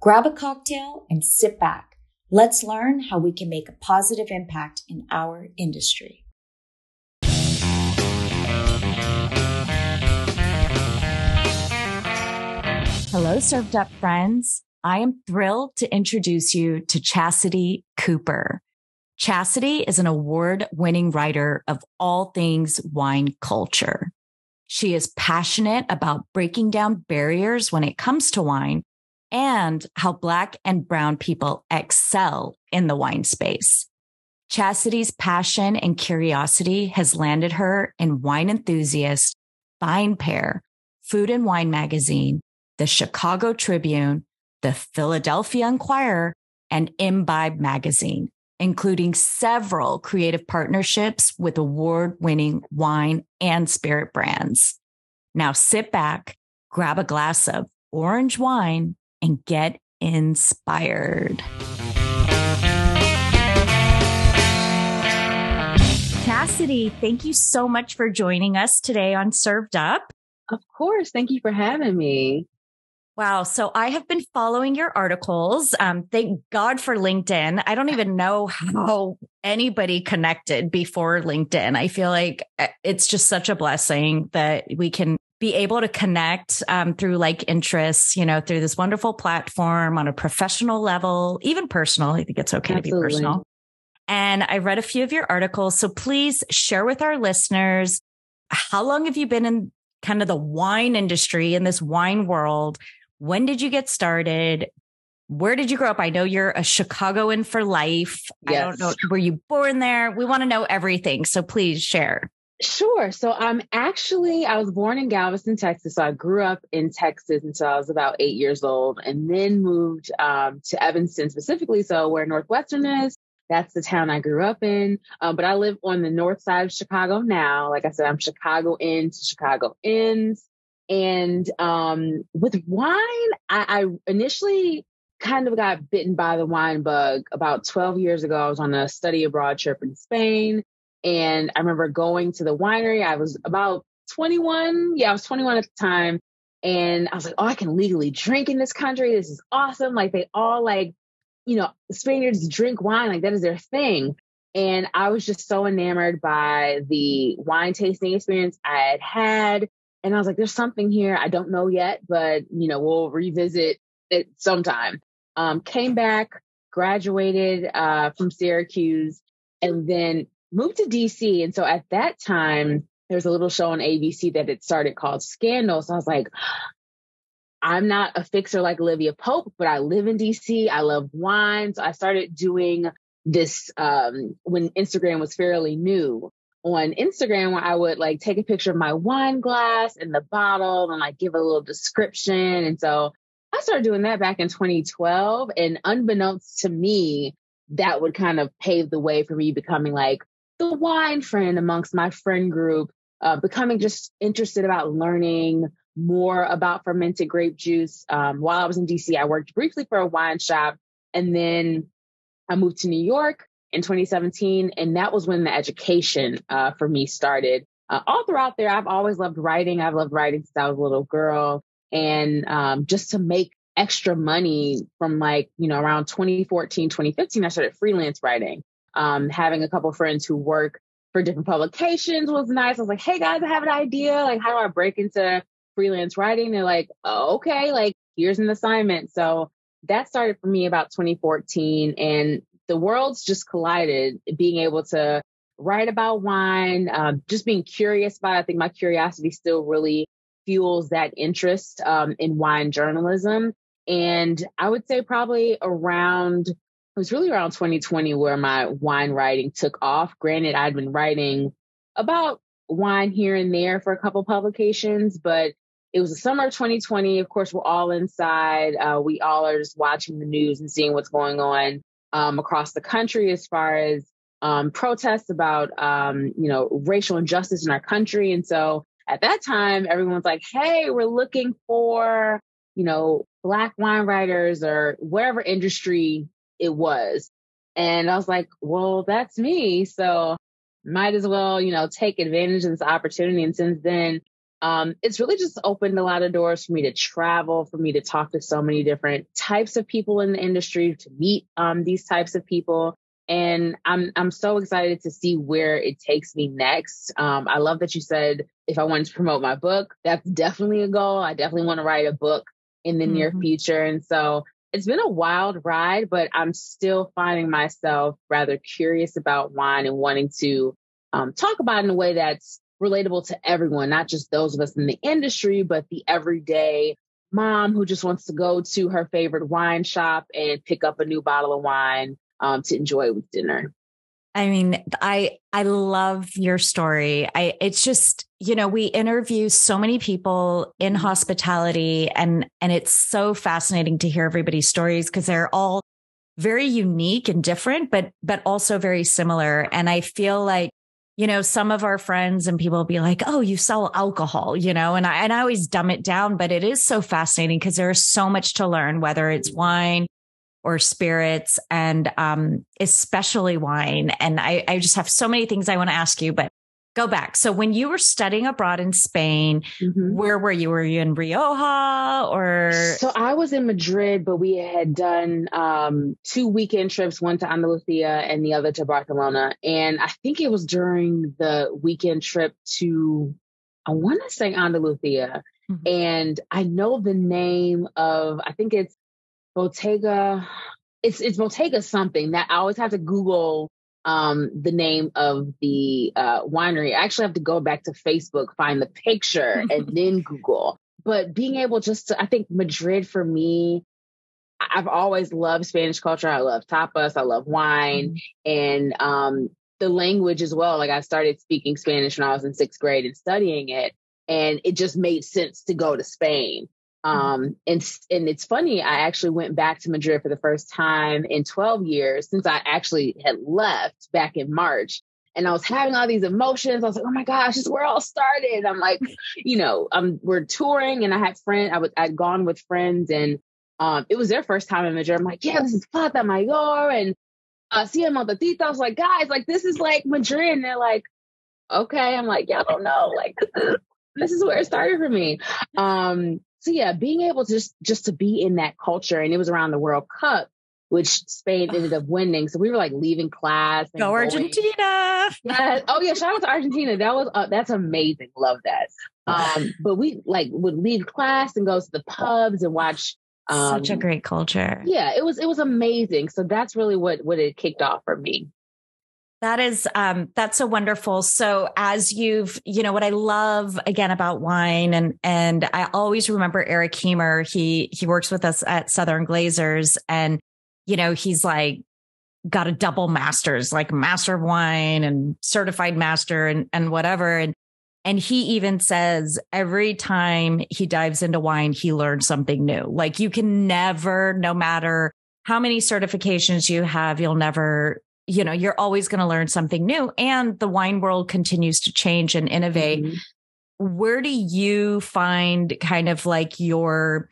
Grab a cocktail and sit back. Let's learn how we can make a positive impact in our industry. Hello, Served Up friends. I am thrilled to introduce you to Chastity Cooper. Chastity is an award winning writer of all things wine culture. She is passionate about breaking down barriers when it comes to wine and how Black and Brown people excel in the wine space. Chastity's passion and curiosity has landed her in Wine Enthusiast, VinePair, Food and Wine Magazine, the Chicago Tribune, the Philadelphia Inquirer, and Imbibe Magazine including several creative partnerships with award winning wine and spirit brands. Now sit back, grab a glass of orange wine, and get inspired. Chastity, thank you so much for joining us today on Served Up. Of course. Thank you for having me. Wow. So I have been following your articles. Um, thank God for LinkedIn. I don't even know how anybody connected before LinkedIn. I feel like uh, it's just such a blessing that we can be able to connect um, through like interests, you know, through this wonderful platform on a professional level, even personal. I think it's okay Absolutely. to be personal. And I read a few of your articles. So please share with our listeners how long have you been in kind of the wine industry in this wine world? When did you get started? Where did you grow up? I know you're a Chicagoan for life. Yes. I don't know. Were you born there? We want to know everything. So please share. Sure. So I'm actually, I was born in Galveston, Texas. So I grew up in Texas until I was about eight years old and then moved um, to Evanston specifically. So where Northwestern is, that's the town I grew up in. Um, but I live on the north side of Chicago now. Like I said, I'm Chicago in to Chicago ends. And um, with wine, I, I initially kind of got bitten by the wine bug about 12 years ago. I was on a study abroad trip in Spain. And I remember going to the winery. I was about 21. Yeah, I was 21 at the time. And I was like, oh, I can legally drink in this country. This is awesome. Like they all like, you know, Spaniards drink wine. Like that is their thing. And I was just so enamored by the wine tasting experience I had had and I was like, there's something here. I don't know yet, but you know, we'll revisit it sometime. Um, came back, graduated uh, from Syracuse, and then moved to DC. And so at that time, there was a little show on ABC that had started called Scandal. So I was like, I'm not a fixer like Olivia Pope, but I live in DC. I love wine. So I started doing this um, when Instagram was fairly new on Instagram where I would like take a picture of my wine glass and the bottle and like give a little description. And so I started doing that back in 2012. And unbeknownst to me, that would kind of pave the way for me becoming like the wine friend amongst my friend group, uh, becoming just interested about learning more about fermented grape juice. Um, while I was in DC, I worked briefly for a wine shop and then I moved to New York in 2017. And that was when the education uh, for me started. Uh, all throughout there, I've always loved writing. I've loved writing since I was a little girl. And um, just to make extra money from like, you know, around 2014, 2015, I started freelance writing. Um, having a couple friends who work for different publications was nice. I was like, hey guys, I have an idea. Like, how do I break into freelance writing? They're like, oh, okay, like here's an assignment. So that started for me about 2014. And the worlds just collided, being able to write about wine, um, just being curious about it. I think my curiosity still really fuels that interest um, in wine journalism. And I would say probably around, it was really around 2020 where my wine writing took off. Granted, I'd been writing about wine here and there for a couple publications, but it was the summer of 2020. Of course, we're all inside. Uh, we all are just watching the news and seeing what's going on um, across the country as far as um, protests about, um, you know, racial injustice in our country. And so at that time, everyone's like, hey, we're looking for, you know, Black wine writers or whatever industry it was. And I was like, well, that's me. So might as well, you know, take advantage of this opportunity. And since then, um, it's really just opened a lot of doors for me to travel, for me to talk to so many different types of people in the industry, to meet um, these types of people. And I'm I'm so excited to see where it takes me next. Um, I love that you said if I wanted to promote my book, that's definitely a goal. I definitely want to write a book in the mm-hmm. near future. And so it's been a wild ride, but I'm still finding myself rather curious about wine and wanting to um, talk about it in a way that's relatable to everyone, not just those of us in the industry, but the everyday mom who just wants to go to her favorite wine shop and pick up a new bottle of wine um, to enjoy with dinner. I mean, I I love your story. I it's just, you know, we interview so many people in mm-hmm. hospitality and and it's so fascinating to hear everybody's stories because they're all very unique and different but but also very similar and I feel like you know, some of our friends and people will be like, "Oh, you sell alcohol," you know, and I and I always dumb it down, but it is so fascinating because there is so much to learn, whether it's wine or spirits, and um, especially wine. And I, I just have so many things I want to ask you, but go back. So when you were studying abroad in Spain, mm-hmm. where were you? Were you in Rioja or? So I was in Madrid, but we had done um, two weekend trips, one to Andalusia and the other to Barcelona. And I think it was during the weekend trip to, I want to say Andalusia. Mm-hmm. And I know the name of, I think it's Bodega. It's it's Bodega something that I always have to Google um, the name of the uh, winery. I actually have to go back to Facebook, find the picture, and then Google. But being able just to, I think Madrid for me, I've always loved Spanish culture. I love tapas. I love wine mm-hmm. and um, the language as well. Like I started speaking Spanish when I was in sixth grade and studying it. And it just made sense to go to Spain. Mm-hmm. Um, and, and it's funny, I actually went back to Madrid for the first time in 12 years since I actually had left back in March. And I was having all these emotions. I was like, oh my gosh, this is where it all started. I'm like, you know, um, we're touring and I had friends, I was, I'd gone with friends and, um, it was their first time in Madrid. I'm like, yeah, this is Plaza Mayor and, uh, Cien Montaditos. I was like, guys, like, this is like Madrid. And they're like, okay. I'm like, y'all don't know. Like, this is where it started for me. Um, so yeah, being able to just just to be in that culture, and it was around the World Cup, which Spain ended up winning. So we were like leaving class. Go Argentina! Yeah. Oh yeah, shout out to Argentina. That was uh, that's amazing. Love that. Um, but we like would leave class and go to the pubs and watch. Um, Such a great culture. Yeah, it was it was amazing. So that's really what what it kicked off for me. That is, um, that's so wonderful. So as you've, you know, what I love again about wine and, and I always remember Eric Hemer. He, he works with us at Southern Glazers and, you know, he's like got a double masters, like master of wine and certified master and, and whatever. And, and he even says every time he dives into wine, he learns something new. Like you can never, no matter how many certifications you have, you'll never you know, you're always going to learn something new and the wine world continues to change and innovate. Mm-hmm. Where do you find kind of like your,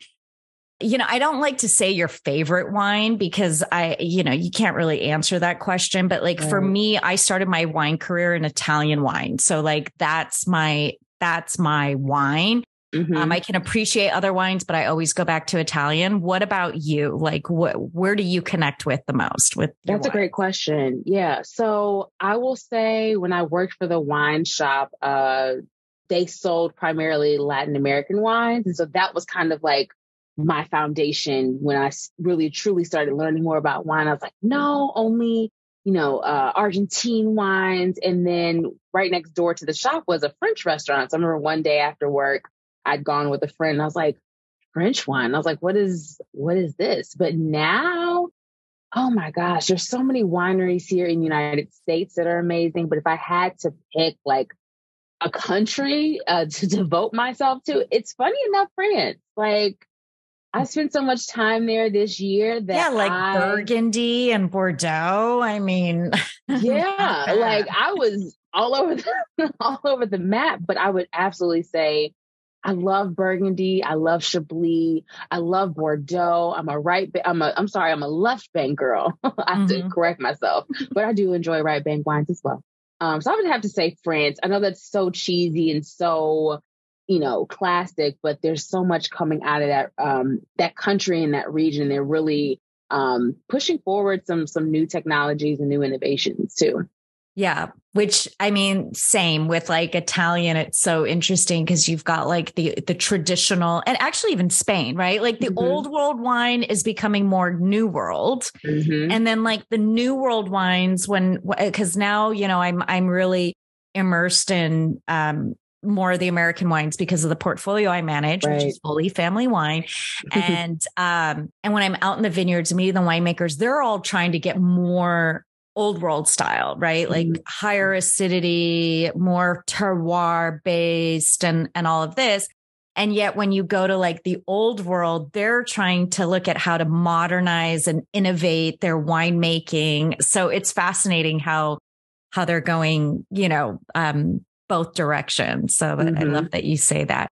you know, I don't like to say your favorite wine because I, you know, you can't really answer that question. But like right. for me, I started my wine career in Italian wine. So like that's my, that's my wine. Mm-hmm. Um, I can appreciate other wines, but I always go back to Italian. What about you? Like, what, where do you connect with the most? With that's a great question. Yeah, so I will say when I worked for the wine shop, uh, they sold primarily Latin American wines, and so that was kind of like my foundation when I really truly started learning more about wine. I was like, no, only you know, uh, Argentine wines. And then right next door to the shop was a French restaurant. So I remember one day after work, I'd gone with a friend and I was like, French wine. I was like, what is, what is this? But now, oh my gosh, there's so many wineries here in the United States that are amazing. But if I had to pick like a country uh, to devote myself to, it's funny enough, France. Like I spent so much time there this year that yeah, like I, Burgundy and Bordeaux. I mean, yeah, like I was all over the, all over the map. But I would absolutely say I love Burgundy. I love Chablis. I love Bordeaux. I'm a right. I'm a. I'm sorry. I'm a left bank girl. I have mm-hmm. to correct myself, but I do enjoy right bank wines as well. Um, so I would have to say France. I know that's so cheesy and so you know, classic, but there's so much coming out of that um, that country and that region. They're really um, pushing forward some some new technologies and new innovations too. Yeah, which I mean, same with like Italian. It's so interesting because you've got like the the traditional, and actually even Spain, right? Like the mm-hmm. old world wine is becoming more new world, mm-hmm. and then like the new world wines when because now you know I'm I'm really immersed in um more of the American wines because of the portfolio I manage, right. which is Foley Family Wine. and um, and when I'm out in the vineyards, meeting the winemakers, they're all trying to get more old world style, right? Like mm-hmm. higher acidity, more terroir based and and all of this. And yet when you go to like the old world, they're trying to look at how to modernize and innovate their winemaking. So it's fascinating how how they're going, you know, um, both directions. So mm-hmm. I love that you say that.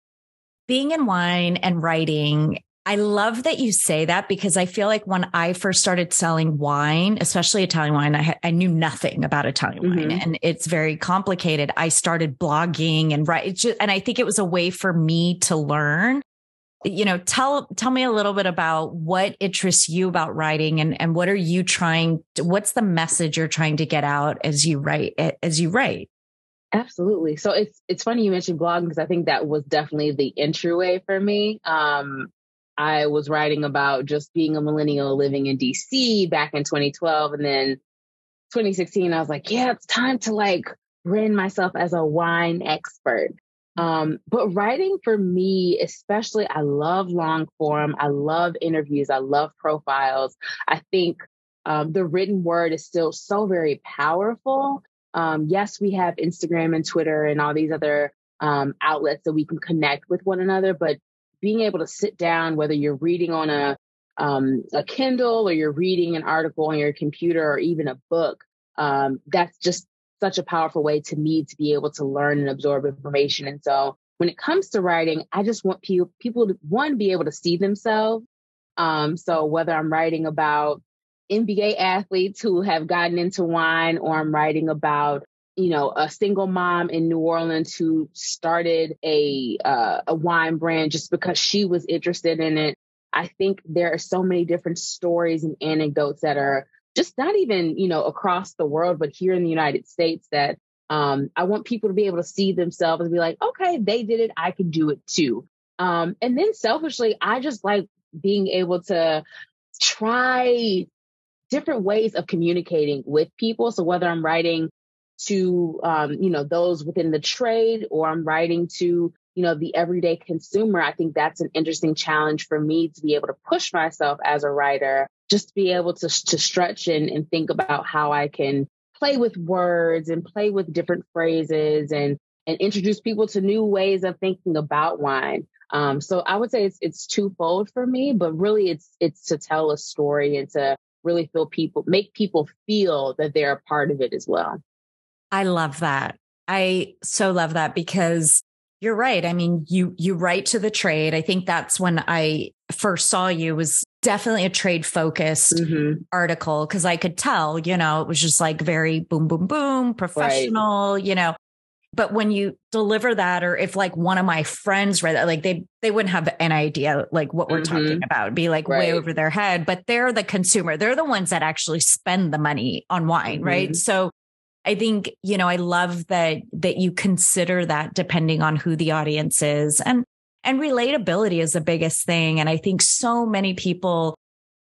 Being in wine and writing, I love that you say that because I feel like when I first started selling wine, especially Italian wine, I, I knew nothing about Italian mm-hmm. wine and it's very complicated. I started blogging and write, and I think it was a way for me to learn. You know, tell tell me a little bit about what interests you about writing and and what are you trying to, what's the message you're trying to get out as you write as you write? Absolutely. So it's it's funny you mentioned blogging because I think that was definitely the entryway for me. Um, I was writing about just being a millennial living in DC back in 2012, and then 2016, I was like, yeah, it's time to like brand myself as a wine expert. Um, but writing for me, especially, I love long form. I love interviews. I love profiles. I think um, the written word is still so very powerful. Um, yes, we have Instagram and Twitter and all these other um, outlets that we can connect with one another, but being able to sit down, whether you're reading on a um, a Kindle or you're reading an article on your computer or even a book, um, that's just such a powerful way to me to be able to learn and absorb information. And so when it comes to writing, I just want people people to one be able to see themselves. Um, so whether I'm writing about NBA athletes who have gotten into wine, or I'm writing about you know a single mom in New Orleans who started a uh, a wine brand just because she was interested in it. I think there are so many different stories and anecdotes that are just not even you know across the world, but here in the United States that um, I want people to be able to see themselves and be like, okay, they did it, I can do it too. Um, and then selfishly, I just like being able to try different ways of communicating with people. So whether I'm writing to, um, you know, those within the trade or I'm writing to, you know, the everyday consumer, I think that's an interesting challenge for me to be able to push myself as a writer, just to be able to, to stretch and, and think about how I can play with words and play with different phrases and, and introduce people to new ways of thinking about wine. Um, so I would say it's it's twofold for me, but really it's it's to tell a story and to really feel people, make people feel that they're a part of it as well. I love that. I so love that because you're right. I mean, you you write to the trade. I think that's when I first saw you was definitely a trade focused mm-hmm. article because I could tell, you know, it was just like very boom, boom, boom, professional, right. you know. But when you deliver that, or if like one of my friends read that, like they they wouldn't have an idea like what we're mm-hmm. talking about, It'd be like right. way over their head. But they're the consumer; they're the ones that actually spend the money on wine, mm-hmm. right? So I think you know I love that that you consider that depending on who the audience is, and and relatability is the biggest thing. And I think so many people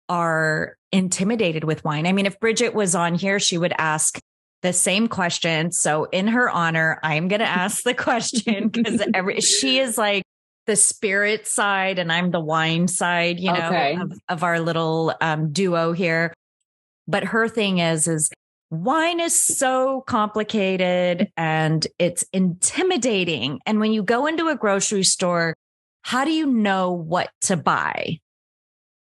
are intimidated with wine. I mean, if Bridget was on here, she would ask the same question. So in her honor, I'm going to ask the question because she is like the spirit side and I'm the wine side, you know, okay. of, of, our little um, duo here. But her thing is, is wine is so complicated and it's intimidating. And when you go into a grocery store, how do you know what to buy?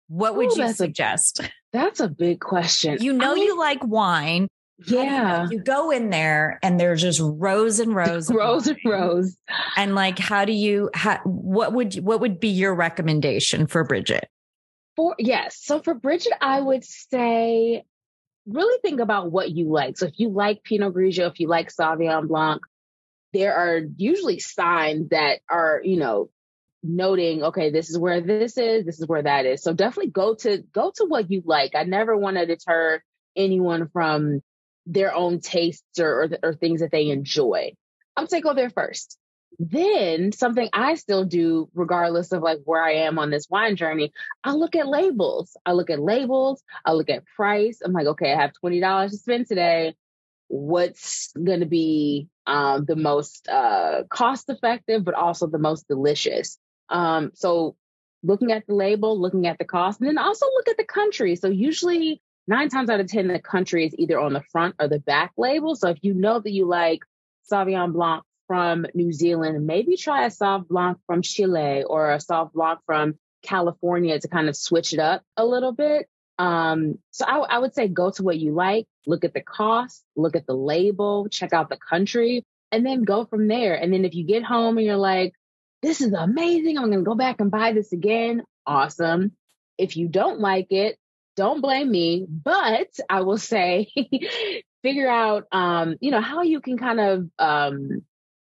What would Ooh, you suggest? A, that's a big question. You know, I you like wine. Yeah. You, you, go in there and there's just rows and rows, rows and rows. And like, how do you, how, what would, what would be your recommendation for Bridget? For, yes. So for Bridget, I would say really think about what you like. So if you like Pinot Grigio, if you like Sauvignon Blanc, there are usually signs that are, you know, noting, okay, this is where this is, this is where that is. So definitely go to go to what you like. I never want to deter anyone from their own tastes or, or, or things that they enjoy. I'm say go there first. Then something I still do, regardless of like where I am on this wine journey, I look at labels. I look at labels. I look at price. I'm like, okay, I have $20 to spend today. What's going to be um, the most uh, cost effective, but also the most delicious? Um, so looking at the label, looking at the cost, and then also look at the country. So usually nine times out of 10, the country is either on the front or the back label. So if you know that you like Sauvignon Blanc from New Zealand, maybe try a Sauv Blanc from Chile or a Sauv Blanc from California to kind of switch it up a little bit. Um, so I, I would say go to what you like, look at the cost, look at the label, check out the country, and then go from there. And then if you get home and you're like, this is amazing, I'm going to go back and buy this again. Awesome. If you don't like it, don't blame me, but I will say figure out, um, you know, how you can kind of, um,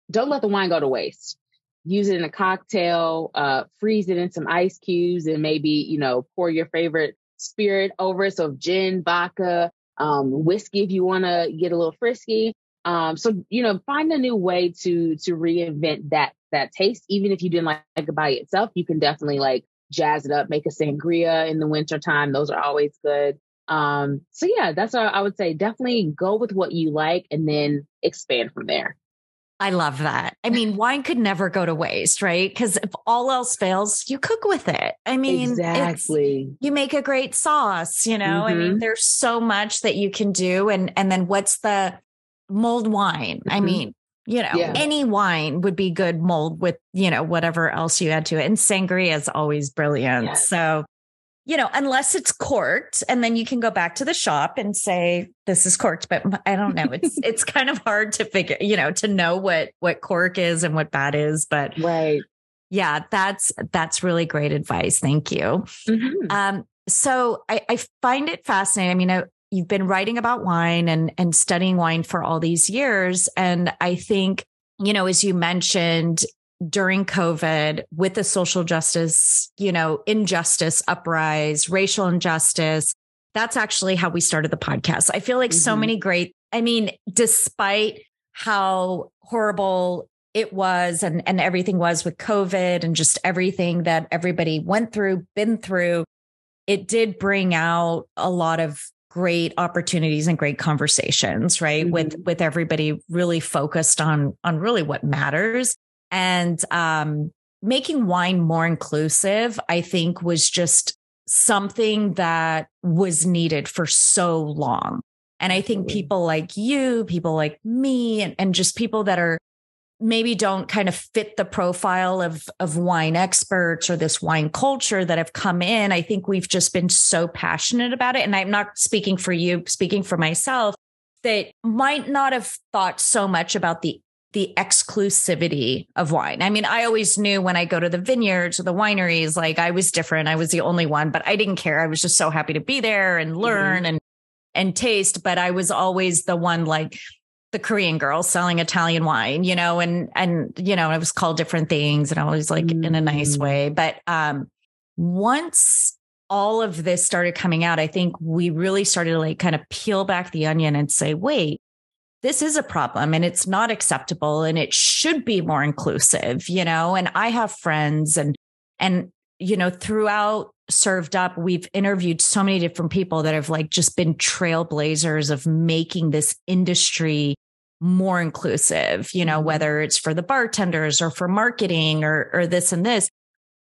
don't let the wine go to waste. Use it in a cocktail, uh, freeze it in some ice cubes and maybe, you know, pour your favorite spirit over it. So gin, vodka, um, whiskey, if you want to get a little frisky. Um, so, you know, find a new way to, to reinvent that, that taste. Even if you didn't like it by itself, you can definitely like jazz it up, make a sangria in the wintertime. Those are always good. Um, so yeah, that's what I would say. Definitely go with what you like and then expand from there. I love that. I mean, wine could never go to waste, right? Because if all else fails, you cook with it. I mean, exactly. You make a great sauce, you know. Mm-hmm. I mean, mm-hmm. there's so much that you can do, and and then what's the mulled wine? Mm-hmm. I mean, you know, yeah. any wine would be good mulled with, you know, whatever else you add to it. And sangria is always brilliant. Yes. So, you know, unless it's corked and then you can go back to the shop and say, this is corked, but I don't know. It's, it's kind of hard to figure, you know, to know what, what cork is and what bad is, but right. Yeah, that's, that's really great advice. Thank you. Mm-hmm. Um, so I, I, find it fascinating. I mean, I, you've been writing about wine and and studying wine for all these years and i think you know as you mentioned during covid with the social justice you know injustice uprise racial injustice that's actually how we started the podcast i feel like mm-hmm. so many great i mean despite how horrible it was and and everything was with covid and just everything that everybody went through been through it did bring out a lot of great opportunities and great conversations, right? Mm-hmm. With with everybody really focused on on really what matters. And um making wine more inclusive, I think was just something that was needed for so long. And I think people like you, people like me, and, and just people that are maybe don't kind of fit the profile of of wine experts or this wine culture that have come in i think we've just been so passionate about it and i'm not speaking for you speaking for myself that might not have thought so much about the the exclusivity of wine. I mean, I always knew when I go to the vineyards or the wineries, like I was different. I was the only one, but I didn't care. I was just so happy to be there and learn mm-hmm. and and taste. But I was always the one like, the Korean girl selling Italian wine, you know, and, and, you know, I was called different things and I was like mm. in a nice mm. way. But, um, once all of this started coming out, I think we really started to like kind of peel back the onion and say, wait, this is a problem and it's not acceptable and it should be more inclusive, you know, and I have friends and, and, you know, throughout served up, we've interviewed so many different people that have like just been trailblazers of making this industry more inclusive, you know, mm-hmm. whether it's for the bartenders or for marketing or, or this and this.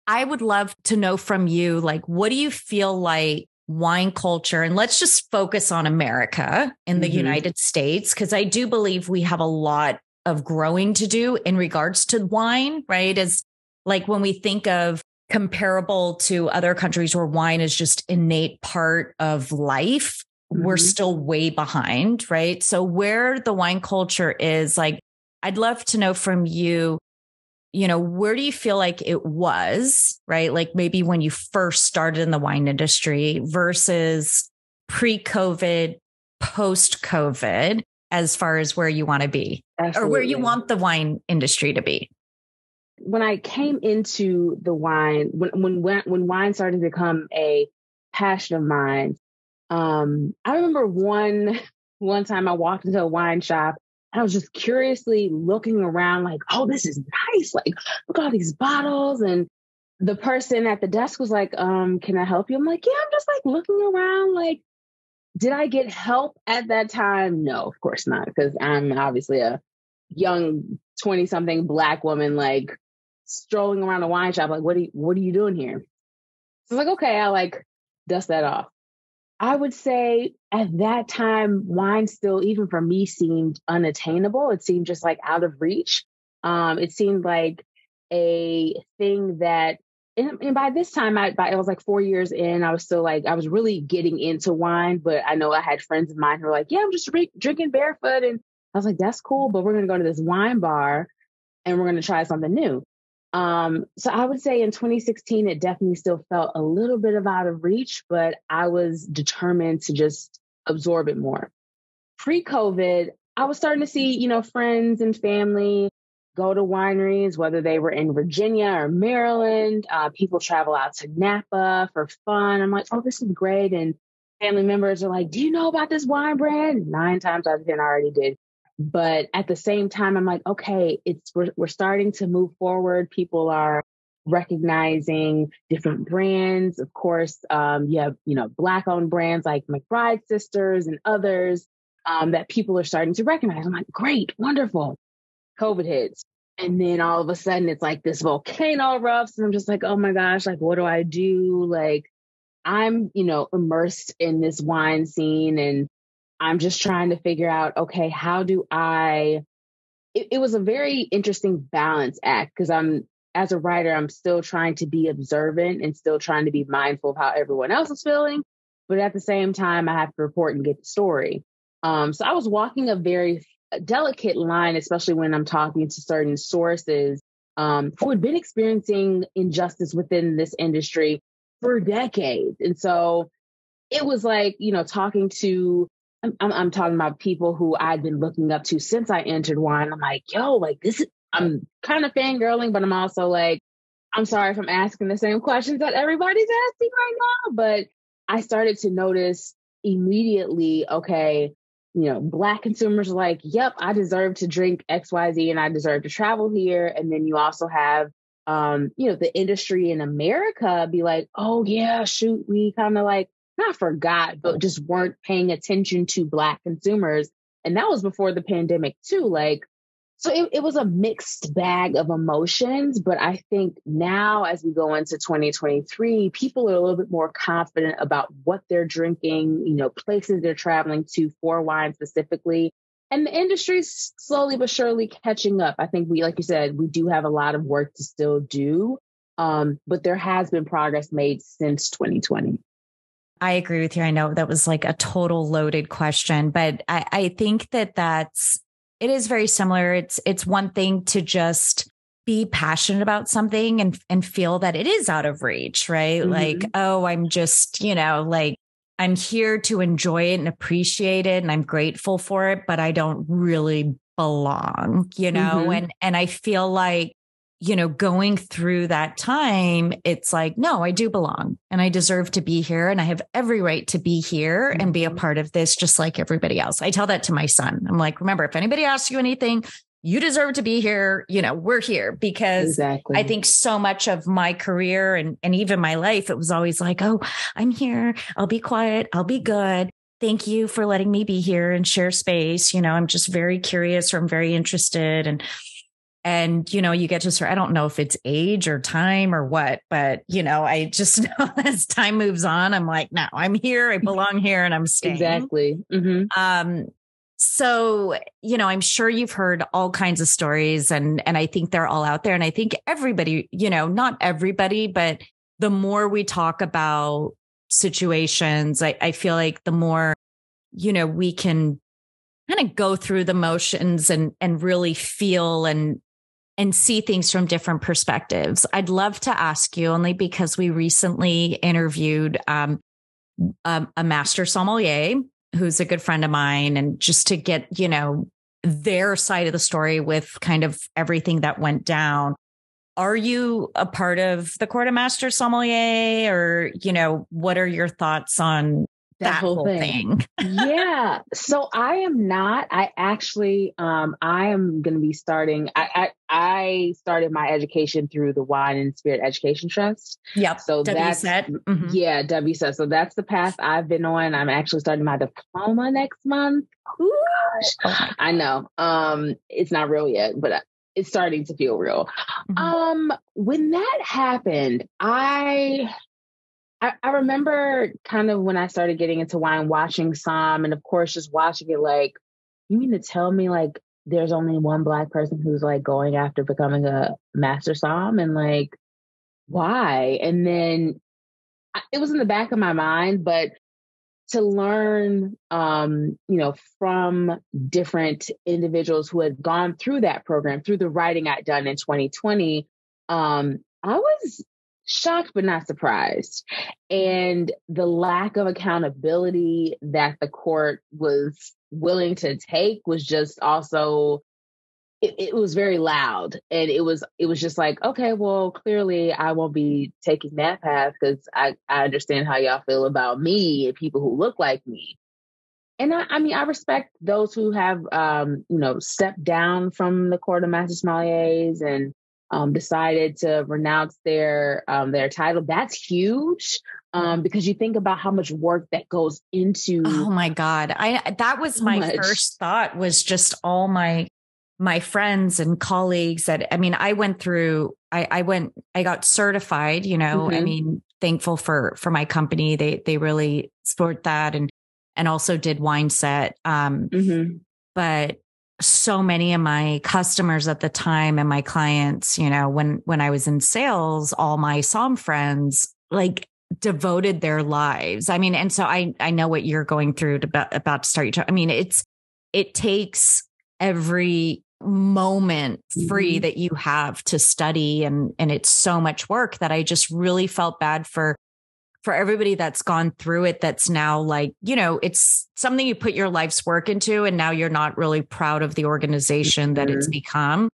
I would love to know from you, like, what do you feel like wine culture and let's just focus on America in the mm-hmm. United States because I do believe we have a lot of growing to do in regards to wine, right? As like when we think of comparable to other countries where wine is just innate part of life, mm-hmm. we're still way behind, right? So where the wine culture is like I'd love to know from you you know, where do you feel like it was, right? Like maybe when you first started in the wine industry versus pre COVID, post COVID, as far as where you want to be Absolutely. or where you want the wine industry to be? When I came into the wine, when when when wine started to become a passion of mine, um, I remember one one time I walked into a wine shop I was just curiously looking around, like, oh, this is nice. Like, look at all these bottles. And the person at the desk was like, um, can I help you? I'm like, yeah, I'm just like looking around. Like, did I get help at that time? No, of course not, because I'm obviously a young 20 something black woman, like strolling around a wine shop. Like, what are you, what are you doing here? So I was like, okay, I like dust that off. I would say at that time, wine still, even for me, seemed unattainable. It seemed just like out of reach. Um, it seemed like a thing that, and, and by this time, I, by, it was like four years in, I was still like, I was really getting into wine, but I know I had friends of mine who were like, yeah, I'm just re- drinking barefoot. And I was like, that's cool, but we're going to go to this wine bar and we're going to try something new. Um, so I would say in 2016, it definitely still felt a little bit of out of reach, but I was determined to just absorb it more. Pre COVID, I was starting to see, you know, friends and family go to wineries, whether they were in Virginia or Maryland. Uh, people travel out to Napa for fun. I'm like, oh, this is great. And family members are like, do you know about this wine brand? Nine times out of 10, I already did. But at the same time, I'm like, okay, it's we're, we're starting to move forward. People are recognizing different brands. Of course, um, you have, you know, black owned brands like McBride Sisters and others um, that people are starting to recognize. I'm like, great, wonderful. COVID hits. And then all of a sudden it's like this volcano erupts. And I'm just like, oh my gosh, like, what do I do? Like, I'm, you know, immersed in this wine scene and I'm just trying to figure out, okay, how do I? It, it was a very interesting balance act because I'm, as a writer, I'm still trying to be observant and still trying to be mindful of how everyone else is feeling. But at the same time, I have to report and get the story. Um, so I was walking a very delicate line, especially when I'm talking to certain sources um, who had been experiencing injustice within this industry for decades. And so it was like, you know, talking to I'm, I'm, talking about people who I've been looking up to since I entered wine. I'm like, yo, like this is, I'm kind of fangirling, but I'm also like, I'm sorry if I'm asking the same questions that everybody's asking right now. But I started to notice immediately, okay, you know, black consumers are like, yep, I deserve to drink XYZ and I deserve to travel here. And then you also have, um, you know, the industry in America be like, oh yeah, shoot, we kind of like not forgot, but just weren't paying attention to Black consumers. And that was before the pandemic, too. Like, so it, it was a mixed bag of emotions. But I think now, as we go into 2023, people are a little bit more confident about what they're drinking, you know, places they're traveling to for wine specifically. And the industry's slowly but surely catching up. I think we, like you said, we do have a lot of work to still do. Um, but there has been progress made since 2020. I agree with you. I know that was like a total loaded question, but I, I think that that's, it is very similar. It's, it's one thing to just be passionate about something and, and feel that it is out of reach, right? Mm-hmm. Like, oh, I'm just, you know, like I'm here to enjoy it and appreciate it and I'm grateful for it, but I don't really belong, you know? Mm-hmm. And, and I feel like you know, going through that time, it's like, no, I do belong and I deserve to be here and I have every right to be here mm-hmm. and be a mm-hmm. part of this just like everybody else. I tell that to my son. I'm like, remember, if anybody asks you anything, you deserve to be here. You know, we're here because exactly. I think so much of my career and, and even my life, it was always like, oh, I'm here. I'll be quiet. I'll be good. Thank you for letting me be here and share space. You know, I'm just very curious or I'm very interested. And and you know you get to start i don't know if it's age or time or what but you know i just know as time moves on i'm like no i'm here i belong here and i'm staying. Exactly. Mm-hmm. um so you know i'm sure you've heard all kinds of stories and and i think they're all out there and i think everybody you know not everybody but the more we talk about situations i, I feel like the more you know we can kind of go through the motions and and really feel and and see things from different perspectives. I'd love to ask you only because we recently interviewed um, a, a master sommelier who's a good friend of mine, and just to get you know their side of the story with kind of everything that went down. Are you a part of the Court of Master Sommelier, or you know, what are your thoughts on that, whole, whole thing. thing. yeah. So I am not. I actually um I am gonna be starting I, I I started my education through the Wine and Spirit Education Trust. Yep. So that's mm-hmm. yeah, WSET. So that's the path I've been on. I'm actually starting my diploma next month. Ooh, gosh. Oh I know. Um it's not real yet, but it's starting to feel real. Mm-hmm. Um when that happened, I I, I remember kind of when I started getting into wine, watching some, and of course, just watching it like, you mean to tell me like there's only one black person who's like going after becoming a master som and like why? And then it was in the back of my mind, but to learn, um, you know, from different individuals who had gone through that program, through the writing I'd done in 2020, um, I was shocked but not surprised. And the lack of accountability that the court was willing to take was just also it, it, was very loud and it was it was just like okay well clearly i won't be taking that path because I, I understand how y'all feel about me and people who look like me and I, I mean i respect those who have um you know stepped down from the court of master sommeliers and um, decided to renounce their um, their title. That's huge um, because you think about how much work that goes into. Oh my god! I that was so my much. first thought was just all my my friends and colleagues that I mean I went through I I went I got certified you know mm-hmm. I mean thankful for for my company they they really support that and and also did wine set um mm-hmm. but so many of my customers at the time and my clients, you know, when when I was in sales, all my som friends like devoted their lives. I mean, and so I I know what you're going through to, about, about to start your I mean, it's it takes every moment free mm-hmm. that you have to study and and it's so much work that I just really felt bad for for everybody that's gone through it that's now like you know it's something you put your life's work into and now you're not really proud of the organization mm-hmm. that it's become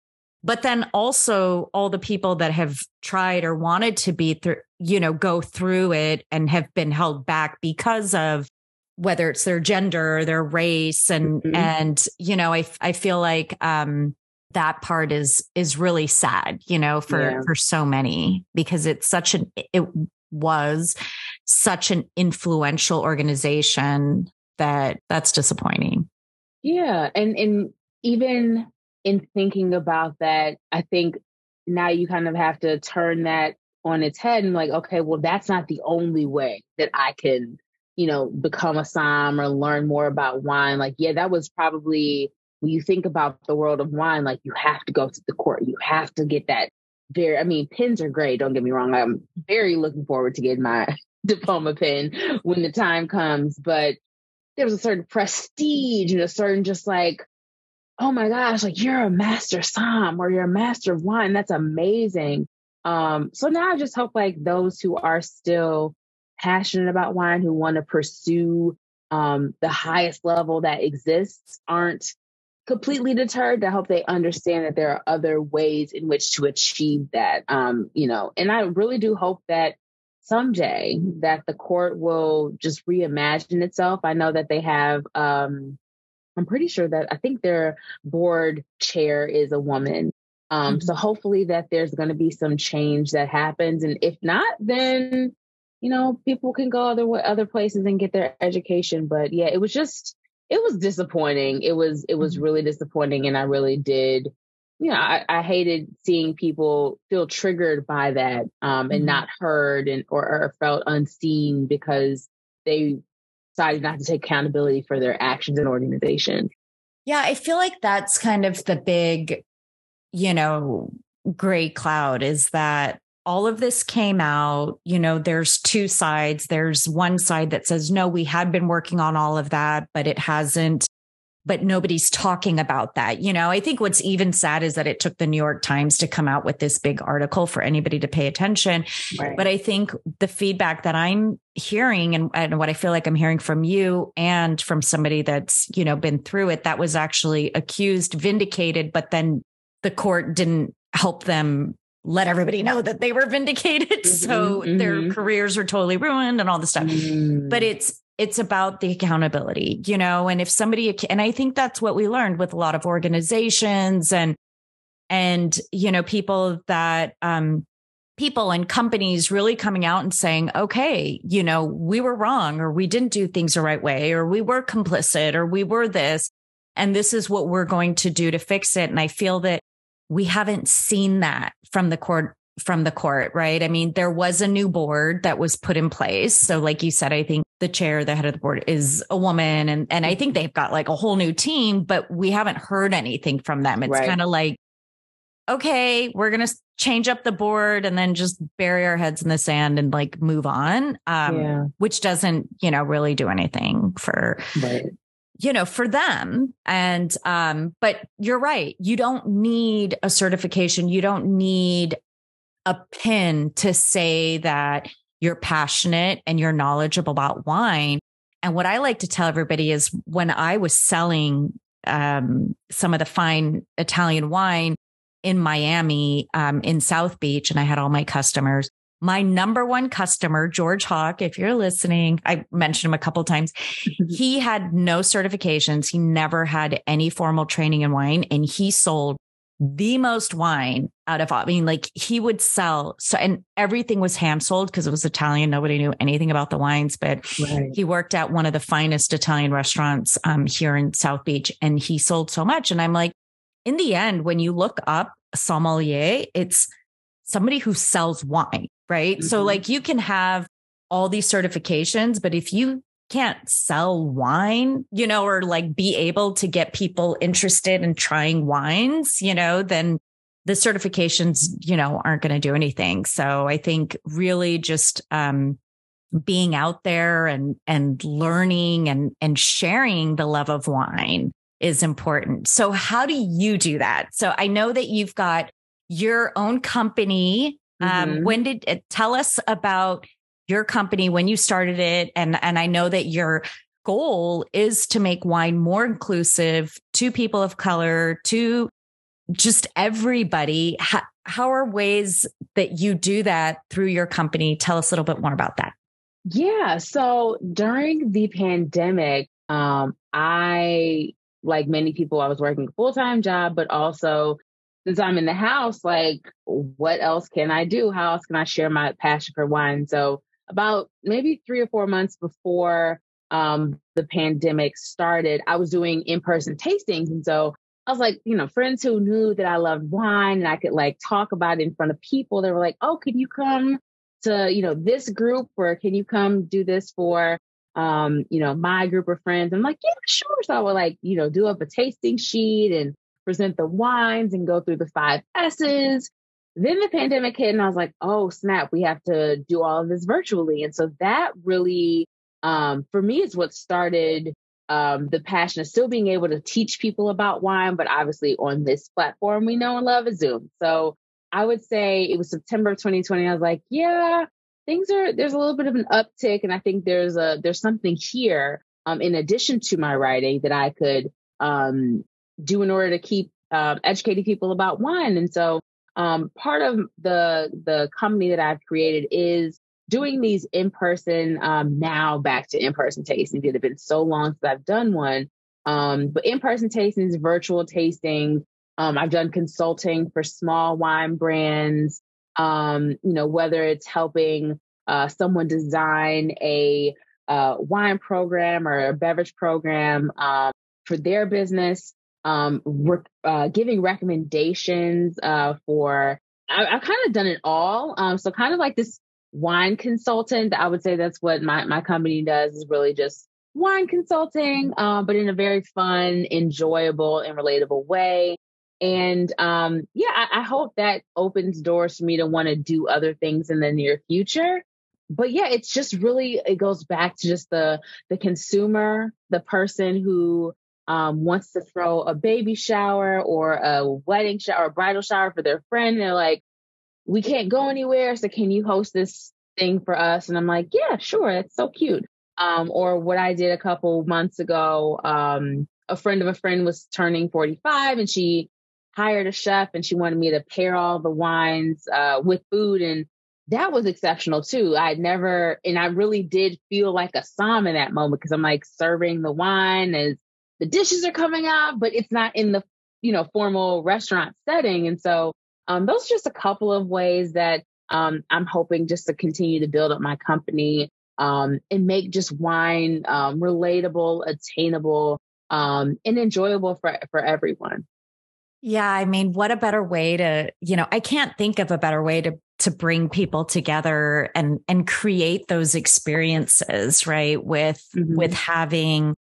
but then also all the people that have tried or wanted to be through you know go through it and have been held back because of whether it's their gender or their race and mm-hmm. and you know i i feel like um that part is is really sad you know for yeah. for so many because it's such an it was such an influential organization that that's disappointing. Yeah. And and even in thinking about that, I think now you kind of have to turn that on its head and like, okay, well, that's not the only way that I can, you know, become a som or learn more about wine. Like, yeah, that was probably when you think about the world of wine, like you have to go to the court, you have to get that very, I mean, pins are great. Don't get me wrong. I'm very looking forward to getting my diploma pin when the time comes. But there was a certain prestige and a certain just like, oh my gosh, like you're a master som or you're a master of wine. That's amazing. Um, so now I just hope like those who are still passionate about wine, who want to pursue um, the highest level that exists, aren't completely deterred. I hope they understand that there are other ways in which to achieve that. Um, you know, and I really do hope that someday that the court will just reimagine itself. I know that they have um I'm pretty sure that I think their board chair is a woman. Um, mm-hmm. so hopefully that there's going to be some change that happens. And if not, then, you know, people can go other, other places and get their education. But yeah, it was just, it was disappointing. It was it was mm-hmm. really disappointing, and I really did you know, I, I, hated seeing people feel triggered by that um, and mm-hmm. not heard and or, or felt unseen because they decided not to take accountability for their actions and organization. Yeah, I feel like that's kind of the big, you know, gray cloud is that all of this came out. You know, there's two sides. There's one side that says, no, we had been working on all of that, but it hasn't but nobody's talking about that. You know, I think what's even sad is that it took the New York Times to come out with this big article for anybody to pay attention. Right. But I think the feedback that I'm hearing and, and what I feel like I'm hearing from you and from somebody that's, you know, been through it, that was actually accused, vindicated, but then the court didn't help them let everybody know that they were vindicated. Mm-hmm, so mm-hmm. their careers are totally ruined and all this stuff. Mm. But it's it's about the accountability, you know, and if somebody, and I think that's what we learned with a lot of organizations and, and, you know, people that, um, people and companies really coming out and saying, okay, you know, we were wrong or we didn't do things the right way or we were complicit or we were this. And this is what we're going to do to fix it. And I feel that we haven't seen that from the court from the court, right? I mean, there was a new board that was put in place. So like you said, I think the chair, the head of the board is a woman. And, and I think they've got like a whole new team, but we haven't heard anything from them. It's right. kind of like, okay, we're going to change up the board and then just bury our heads in the sand and like move on. Um, yeah. which doesn't, you know, really do anything for, right. You know, for them. And, um, but you're right. You don't need a certification. You don't need a pin to say that you're passionate and you're knowledgeable about wine. And what I like to tell everybody is when I was selling um, some of the fine Italian wine in Miami, um, in South Beach, and I had all my customers. My number one customer, George Hawk, if you're listening, I mentioned him a couple times. he had no certifications. He never had any formal training in wine, and he sold the most wine out of, I mean, like he would sell. So, and everything was hand sold because it was Italian. Nobody knew anything about the wines, but right. he worked at one of the finest Italian restaurants um, here in South Beach and he sold so much. And I'm like, in the end, when you look up sommelier, it's somebody who sells wine, right? Mm-hmm. So like you can have all these certifications, but if you can't sell wine, you know, or like be able to get people interested in trying wines, you know, then the certifications, you know, aren't going to do anything. So I think really just, um, being out there and, and learning and, and sharing the love of wine is important. So how do you do that? So I know that you've got your own company. Um, mm-hmm. when did uh, tell us about your company when you started it and and I know that your goal is to make wine more inclusive to people of color to just everybody. How, how are ways that you do that through your company? Tell us a little bit more about that. Yeah so during the pandemic um i like many people i was working a full-time job but also since i'm in the house like what else can i do how else can i share my passion for wine so about maybe three or four months before um, the pandemic started, I was doing in person tastings. And so I was like, you know, friends who knew that I loved wine and I could like talk about it in front of people, they were like, oh, can you come to, you know, this group or can you come do this for, um, you know, my group of friends? I'm like, yeah, sure. So I would like, you know, do up a tasting sheet and present the wines and go through the five S's then the pandemic hit and I was like, oh snap, we have to do all of this virtually. And so that really, um, for me, is what started um, the passion of still being able to teach people about wine, but obviously on this platform we know and love is Zoom. So I would say it was September of 2020. I was like, yeah, things are, there's a little bit of an uptick. And I think there's a, there's something here, um, in addition to my writing that I could, um, do in order to keep, uh, educating people about wine. And so um, part of the the company that I've created is doing these in person um, now back to in person tastings. It had been so long since I've done one, um, but in person tastings, virtual tastings. Um, I've done consulting for small wine brands. Um, you know, whether it's helping uh, someone design a uh, wine program or a beverage program um, for their business, um, uh, giving recommendations uh, for. I, have kind of done it all. Um, so kind of like this wine consultant. I would say that's what my my company does is really just wine consulting, um, but in a very fun, enjoyable, and relatable way. And um, yeah, I, I hope that opens doors for me to want to do other things in the near future. But yeah, it's just really it goes back to just the the consumer, the person who um, wants to throw a baby shower or a wedding shower, or bridal shower for their friend. They're like, we can't go anywhere. So can you host this thing for us? And I'm like, yeah, sure. It's so cute. Um, or what I did a couple months ago, um, a friend of a friend was turning 45 and she hired a chef and she wanted me to pair all the wines uh, with food. And that was exceptional too. I'd never, and I really did feel like a som in that moment because I'm like serving the wine as the dishes are coming out, but it's not in the, you know, formal restaurant setting. And so um, those are just a couple of ways that um, I'm hoping just to continue to build up my company um, and make just wine um, relatable, attainable, um, and enjoyable for for everyone. Yeah, I mean, what a better way to, you know, I can't think of a better way to to bring people together and and create those experiences, right? With mm-hmm. with having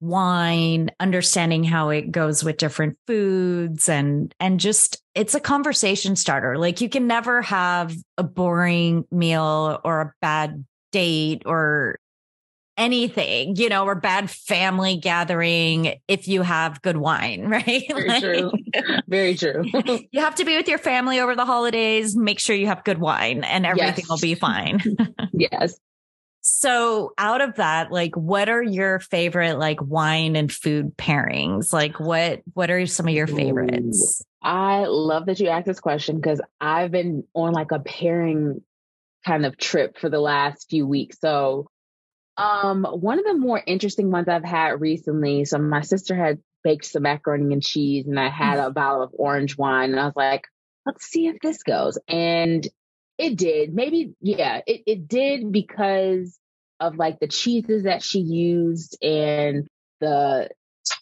wine, understanding how it goes with different foods and and just it's a conversation starter. Like you can never have a boring meal or a bad date or anything, you know, or bad family gathering if you have good wine, right? Very like, true. Very true. you have to be with your family over the holidays. Make sure you have good wine and everything yes. will be fine. yes. So out of that, like what are your favorite like wine and food pairings? Like what what are some of your favorites? I love that you asked this question because I've been on like a pairing kind of trip for the last few weeks. So, um, one of the more interesting ones I've had recently. So, my sister had baked some macaroni and cheese, and I had a bottle of orange wine, and I was like, let's see if this goes. And it did. Maybe, yeah, it, it did because of like the cheeses that she used and the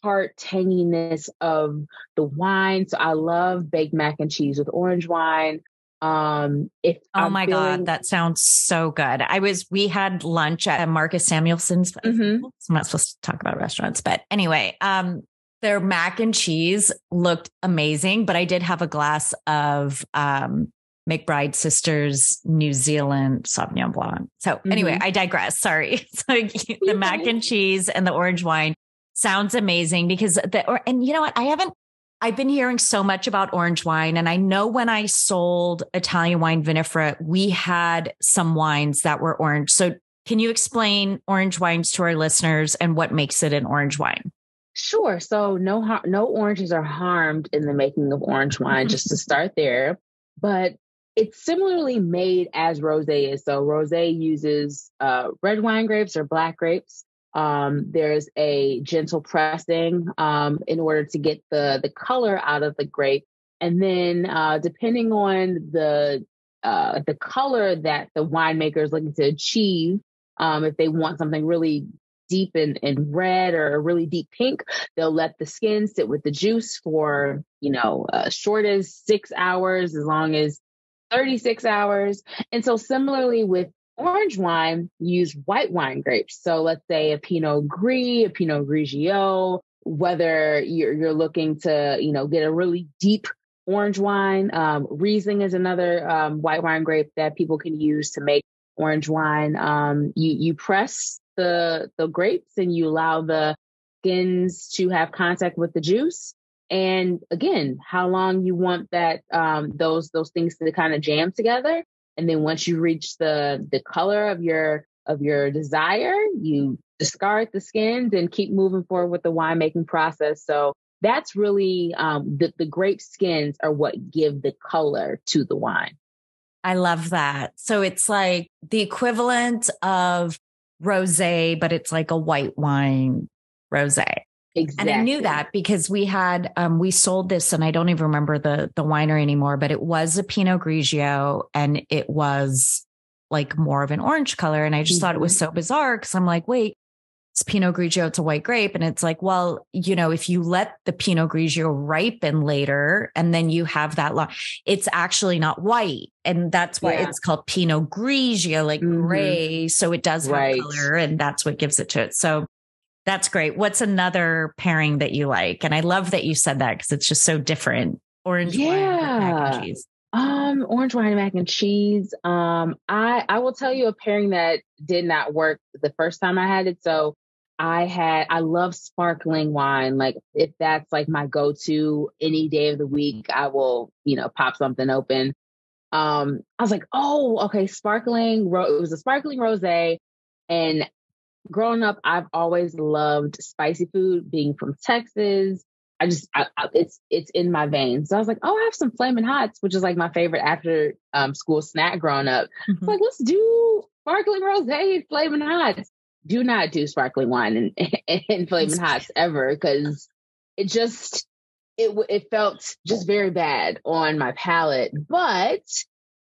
tart tanginess of the wine. So I love baked mac and cheese with orange wine. Um, if oh I'm my feeling- god, that sounds so good. I was we had lunch at Marcus Samuelsson's. Mm-hmm. I'm not supposed to talk about restaurants, but anyway, um, their mac and cheese looked amazing. But I did have a glass of um, McBride Sisters New Zealand Sauvignon Blanc. So anyway, mm-hmm. I digress. Sorry. so the mac and cheese and the orange wine sounds amazing because the or and you know what? I haven't I've been hearing so much about orange wine. And I know when I sold Italian wine vinifera, we had some wines that were orange. So can you explain orange wines to our listeners and what makes it an orange wine? Sure. So no no oranges are harmed in the making of orange wine, just to start there. But it's similarly made as rosé is. So rosé uses uh, red wine grapes or black grapes. Um, there's a gentle pressing um, in order to get the the color out of the grape, and then uh, depending on the uh, the color that the winemaker is looking to achieve, um, if they want something really deep in, in red or really deep pink, they'll let the skin sit with the juice for you know uh, short as six hours, as long as 36 hours. And so similarly with orange wine, use white wine grapes. So let's say a Pinot Gris, a Pinot Grigio, whether you're, you're looking to, you know, get a really deep orange wine. Um, Riesling is another um, white wine grape that people can use to make orange wine. Um, you, you press the, the grapes and you allow the skins to have contact with the juice. And again, how long you want that, um, those, those things to kind of jam together. And then once you reach the the color of your of your desire, you discard the skins and keep moving forward with the winemaking process. So that's really um, the the grape skins are what give the color to the wine. I love that. So it's like the equivalent of rosé, but it's like a white wine rosé. Exactly. And I knew that because we had um, we sold this and I don't even remember the the winery anymore, but it was a Pinot Grigio and it was like more of an orange color. And I just mm-hmm. thought it was mm-hmm. so bizarre because I'm like, wait, it's Pinot Grigio, it's a white grape. And it's like, well, you know, if you let the Pinot Grigio ripen later and then you have that long, it's actually not white. And that's why yeah. it's called Pinot Grigio, like mm-hmm. gray. So it does have right. color and that's what gives it to it. So that's great. What's another pairing that you like? And I love that you said that because it's just so different. Orange yeah. wine, mac and cheese. Um, orange wine and mac and cheese. Um, I I will tell you a pairing that did not work the first time I had it. So I had I love sparkling wine. Like if that's like my go-to any day of the week, I will, you know, pop something open. Um, I was like, oh, okay, sparkling. Ro- it was a sparkling rosé, and growing up, I've always loved spicy food. Being from Texas, I just I, I, it's it's in my veins. So I was like, oh, I have some flaming hots, which is like my favorite after um, school snack growing up. Mm-hmm. Like, let's do sparkling rosé, flaming hots. Do not do sparkling wine and, and flaming hots ever because it just it it felt just very bad on my palate. But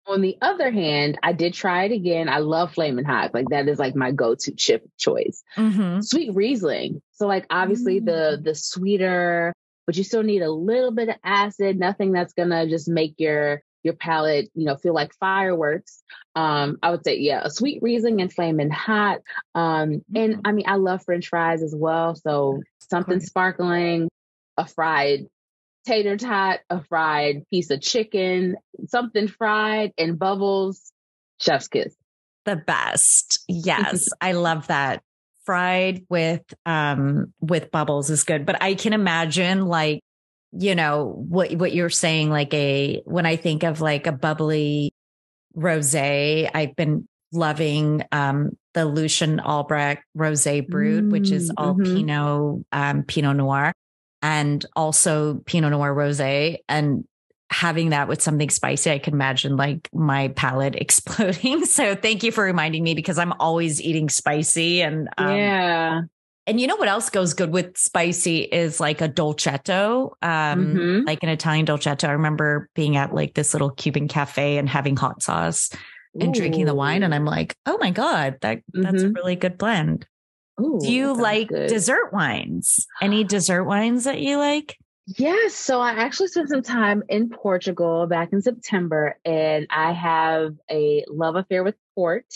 on the other hand, I did try it again. I love Flaming Hot. Like that is like my go-to chip choice. Mm-hmm. Sweet Riesling. So like obviously mm-hmm. the mm. the sweeter, but you still need a little bit of acid. Nothing that's gonna just make your your palate, you know, feel like fireworks. Um, I would say, yeah, a sweet Riesling and Flaming Hot. Um, mm-hmm. and I mean, I love French fries as well. So something sparkling, a fried tater tot, a fried piece of chicken, something fried and bubbles, chef's kiss. The best. Yes. I love that. Fried with um with bubbles is good. But I can imagine like, you know, what what you're saying, like a when I think of like a bubbly rose, I've been loving um the Lucien Albrecht Rose Brut, mm, which is all mm-hmm. Pinot um Pinot Noir and also Pinot Noir Rosé and having that with something spicy, I can imagine like my palate exploding. So thank you for reminding me because I'm always eating spicy and um, yeah. And you know what else goes good with spicy is like a dolcetto, um, mm-hmm. like an Italian dolcetto. I remember being at like this little Cuban cafe and having hot sauce and Ooh. drinking the wine, and I'm like, oh my god, that that's mm-hmm. a really good blend. Ooh, Do you like good. dessert wines? Any dessert wines that you like? Yes. So I actually spent some time in Portugal back in September, and I have a love affair with port,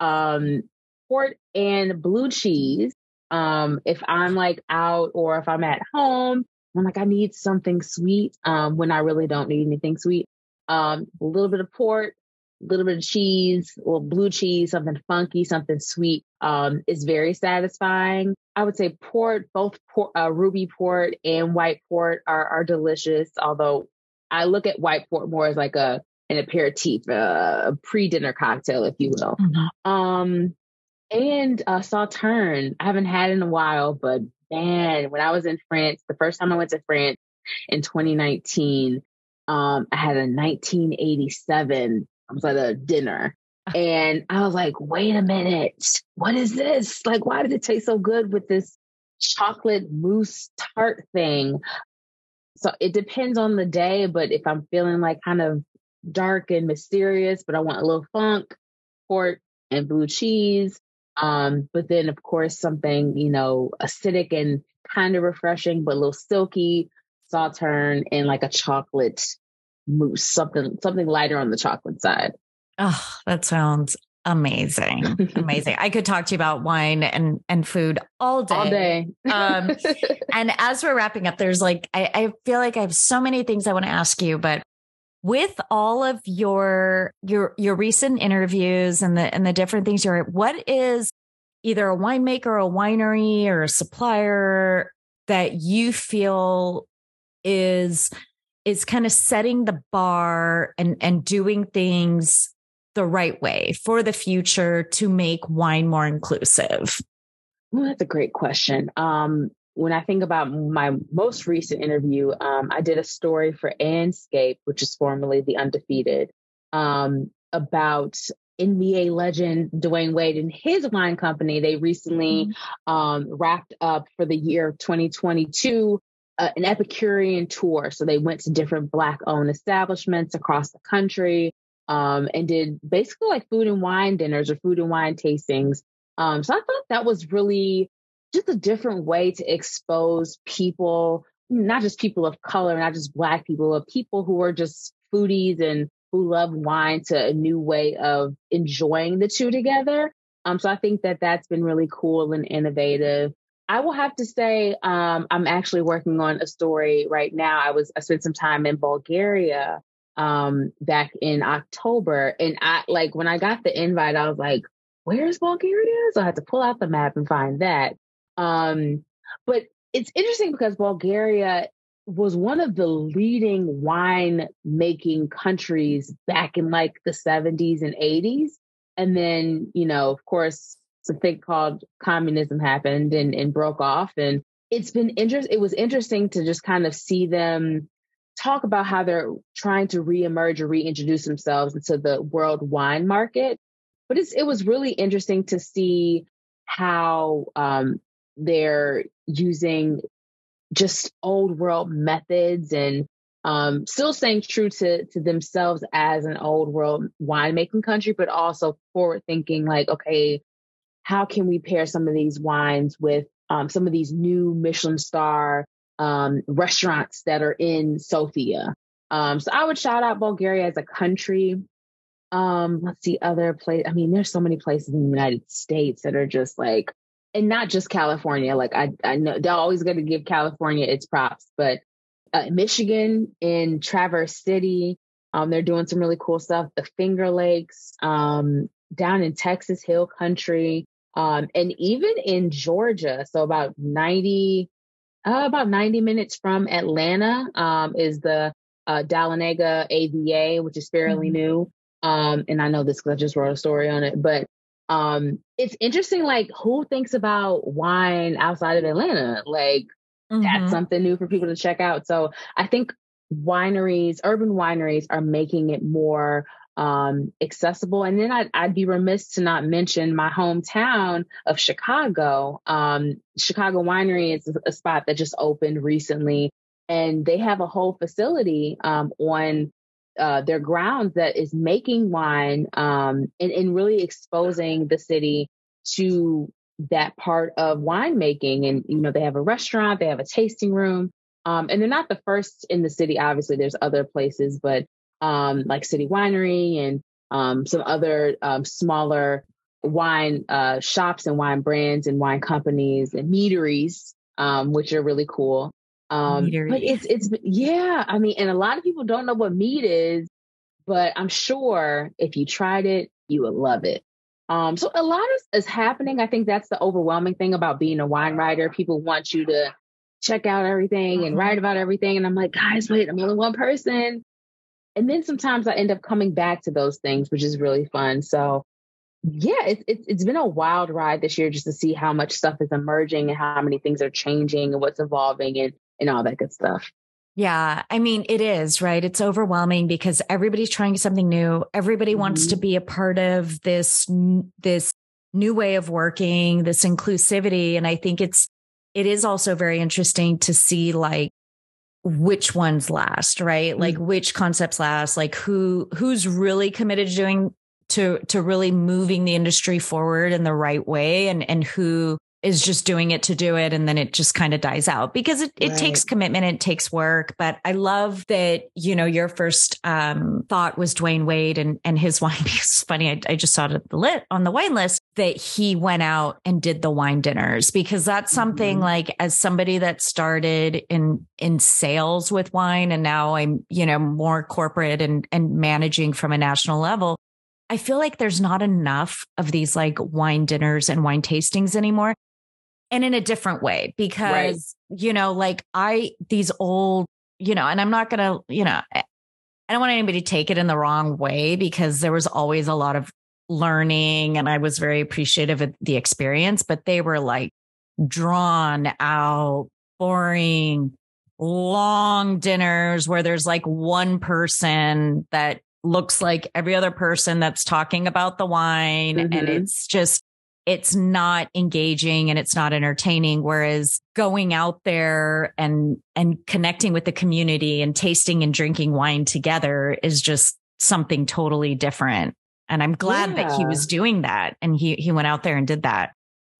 um, port and blue cheese. Um, if I'm like out or if I'm at home, I'm like, I need something sweet. Um, when I really don't need anything sweet. Um, a little bit of port, a little bit of cheese, or blue cheese, something funky, something sweet, um, is very satisfying. I would say port, both port, uh, ruby port and white port are, are delicious. Although I look at white port more as like a an aperitif, uh, a pre-dinner cocktail, if you will. Mm-hmm. Um, and uh, Sauternes, I haven't had in a while, but man, when I was in France, the first time I went to France in 2019, um, I had a 1987 I was at a dinner and I was like, wait a minute, what is this? Like, why did it taste so good with this chocolate mousse tart thing? So it depends on the day, but if I'm feeling like kind of dark and mysterious, but I want a little funk, port and blue cheese. Um, but then of course something, you know, acidic and kind of refreshing, but a little silky, Sauternes and like a chocolate mousse, something something lighter on the chocolate side. Oh, that sounds amazing. Amazing. I could talk to you about wine and and food all day. All day. um, and as we're wrapping up, there's like I, I feel like I have so many things I want to ask you, but with all of your your your recent interviews and the and the different things you're what is either a winemaker, a winery, or a supplier that you feel is is kind of setting the bar and and doing things the right way for the future to make wine more inclusive? Well, that's a great question. Um, when I think about my most recent interview, um, I did a story for Andscape, which is formerly The Undefeated, um, about NBA legend Dwyane Wade and his wine company. They recently mm-hmm. um, wrapped up for the year 2022 uh, an Epicurean tour. So they went to different Black owned establishments across the country um, and did basically like food and wine dinners or food and wine tastings. Um, so I thought that was really just a different way to expose people, not just people of color, not just Black people, but people who are just foodies and who love wine to a new way of enjoying the two together. Um, so I think that that's been really cool and innovative. I will have to say, um, I'm actually working on a story right now. I was I spent some time in Bulgaria um, back in October, and I like when I got the invite, I was like, "Where's Bulgaria?" So I had to pull out the map and find that. Um, but it's interesting because Bulgaria was one of the leading wine making countries back in like the 70s and 80s. And then, you know, of course, thing called communism happened and, and broke off. And it's been interesting. It was interesting to just kind of see them talk about how they're trying to reemerge or reintroduce themselves into the world wine market. But it was really interesting to see how um, they're using just old world methods and um, still staying true to to themselves as an old world winemaking country, but also forward thinking like, okay, how can we pair some of these wines with um, some of these new Michelin star um, restaurants that are in Sofia? Um, so I would shout out Bulgaria as a country. Um, let's see other place. I mean, there's so many places in the United States that are just like, and not just California. Like I, I know they're always going to give California its props, but uh, Michigan in Traverse City, um, they're doing some really cool stuff. The Finger Lakes, um, down in Texas Hill Country, um, and even in Georgia, so about 90, uh, about 90 minutes from Atlanta, um, is the uh, Dahlonega AVA, which is fairly mm-hmm. new. Um, and I know this because I just wrote a story on it, but um, it's interesting, like who thinks about wine outside of Atlanta? Like mm-hmm. that's something new for people to check out. So I think wineries, urban wineries are making it more um, accessible. And then I'd, I'd, be remiss to not mention my hometown of Chicago. Um, Chicago Winery is a spot that just opened recently, and they have a whole facility um, on uh, their grounds that is making wine um, and, and really exposing the city to that part of winemaking. And, you know, they have a restaurant, they have a tasting room. Um, and they're not the first in the city. Obviously, there's other places, but um, like City Winery and um, some other um, smaller wine uh, shops and wine brands and wine companies and meaderies, um, which are really cool. Um, but it's it's yeah, I mean, and a lot of people don't know what mead is, but I'm sure if you tried it, you would love it. Um, so a lot is, is happening. I think that's the overwhelming thing about being a wine writer. People want you to check out everything and mm-hmm. write about everything. And I'm like, guys, wait, I'm only one person. And then sometimes I end up coming back to those things, which is really fun. So yeah, it's, it's it's been a wild ride this year just to see how much stuff is emerging and how many things are changing and what's evolving and and all that good stuff. Yeah, I mean it is, right? It's overwhelming because everybody's trying something new. Everybody mm-hmm. wants to mm-hmm. be a part of this this new way of working, this inclusivity and I think it's it is also very interesting to see like which ones last, right? Mm-hmm. Like which concepts last, like who who's really committed to doing to to really moving the industry forward in the right way and and who is just doing it to do it and then it just kind of dies out because it, it right. takes commitment it takes work but i love that you know your first um, thought was dwyane wade and and his wine it's funny I, I, just saw it the lit on the wine list that he went out and did the wine dinners because that's something mm-hmm. like as somebody that started in in sales with wine and now i'm you know more corporate and and managing from a national level I feel like there's not enough of these like wine dinners and wine tastings anymore and in a different way because right. you know like i these old you know and i'm not gonna you know i don't want anybody to take it in the wrong way because there was always a lot of learning and i was very appreciative of the experience but they were like drawn out boring long dinners where there's like one person that looks like every other person that's talking about the wine mm-hmm. and it's just it's not engaging and it's not entertaining whereas going out there and and connecting with the community and tasting and drinking wine together is just something totally different and i'm glad yeah. that he was doing that and he he went out there and did that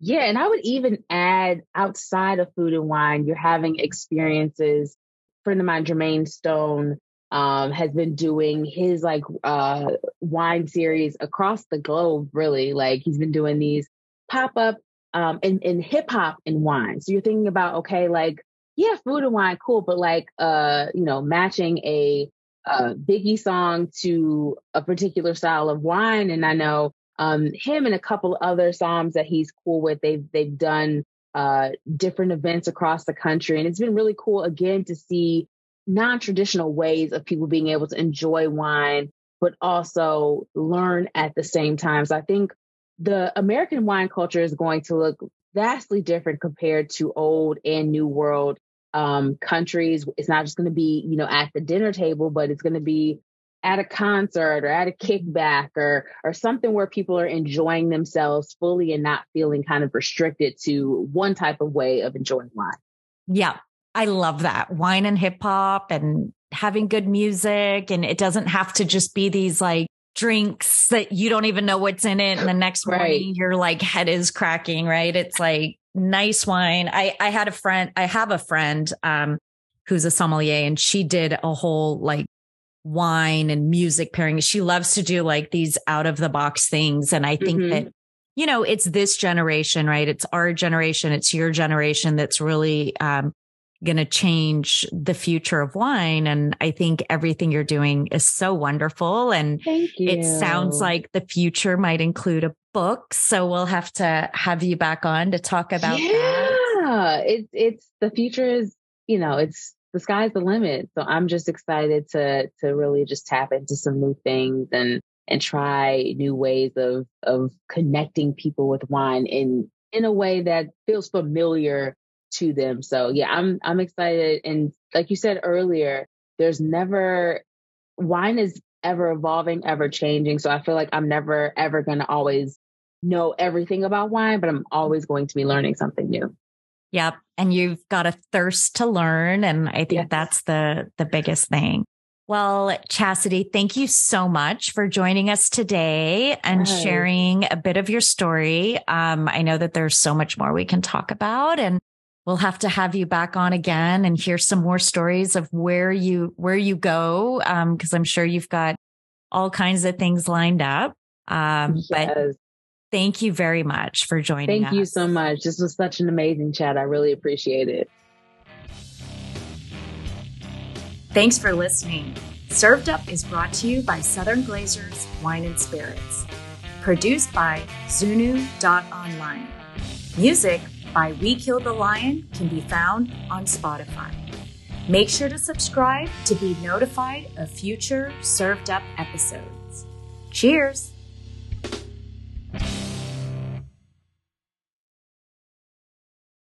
Yeah, and I would even add outside of food and wine, you're having experiences. A friend of mine, Jermaine Stone, um, has been doing his like uh, wine series across the globe, really. Like he's been doing these pop up um, in, in hip hop and wine. So you're thinking about, okay, like, yeah, food and wine, cool, but like, uh, you know, matching a, a Biggie song to a particular style of wine. And I know um, him and a couple other soms that he's cool with, they've, they've done uh, different events across the country. And it's been really cool again to see non-traditional ways of people being able to enjoy wine, but also learn at the same time. So I think the American wine culture is going to look vastly different compared to old and new world um, countries. It's not just going to be, you know, at the dinner table, but it's going to be at a concert or at a kickback or or something where people are enjoying themselves fully and not feeling kind of restricted to one type of way of enjoying wine. Yeah, I love that. Wine and hip hop and having good music and it doesn't have to just be these like drinks that you don't even know what's in it. And the next morning right. your like head is cracking, right? It's like nice wine. I, I had a friend, I have a friend, um, who's a sommelier and she did a whole like wine and music pairing. She loves to do like these out of the box things. And I think mm-hmm. that, you know, it's this generation, right? It's our generation. It's your generation that's really, um, going to change the future of wine. And I think everything you're doing is so wonderful. And it sounds like the future might include a book. So we'll have to have you back on to talk about yeah, that. It's, it's the future is, you know, it's the sky's the limit. So I'm just excited to, to really just tap into some new things and, and try new ways of, of connecting people with wine in, in a way that feels familiar to them. So yeah, I'm I'm excited. And like you said earlier, there's never wine is ever evolving, ever changing. So I feel like I'm never ever gonna always know everything about wine, but I'm always going to be learning something new. Yep. And you've got a thirst to learn. And I think yes. that's the the biggest thing. Well, Chastity, thank you so much for joining us today and sharing a bit of your story. Um, I know that there's so much more we can talk about and we'll have to have you back on again and hear some more stories of where you where you go because um, i'm sure you've got all kinds of things lined up um, yes. but thank you very much for joining us. thank us. you so much this was such an amazing chat i really appreciate it thanks for listening served up is brought to you by southern glazer's wine and spirits produced by zunu.online music by We Kill the Lion can be found on Spotify. Make sure to subscribe to be notified of future served up episodes. Cheers!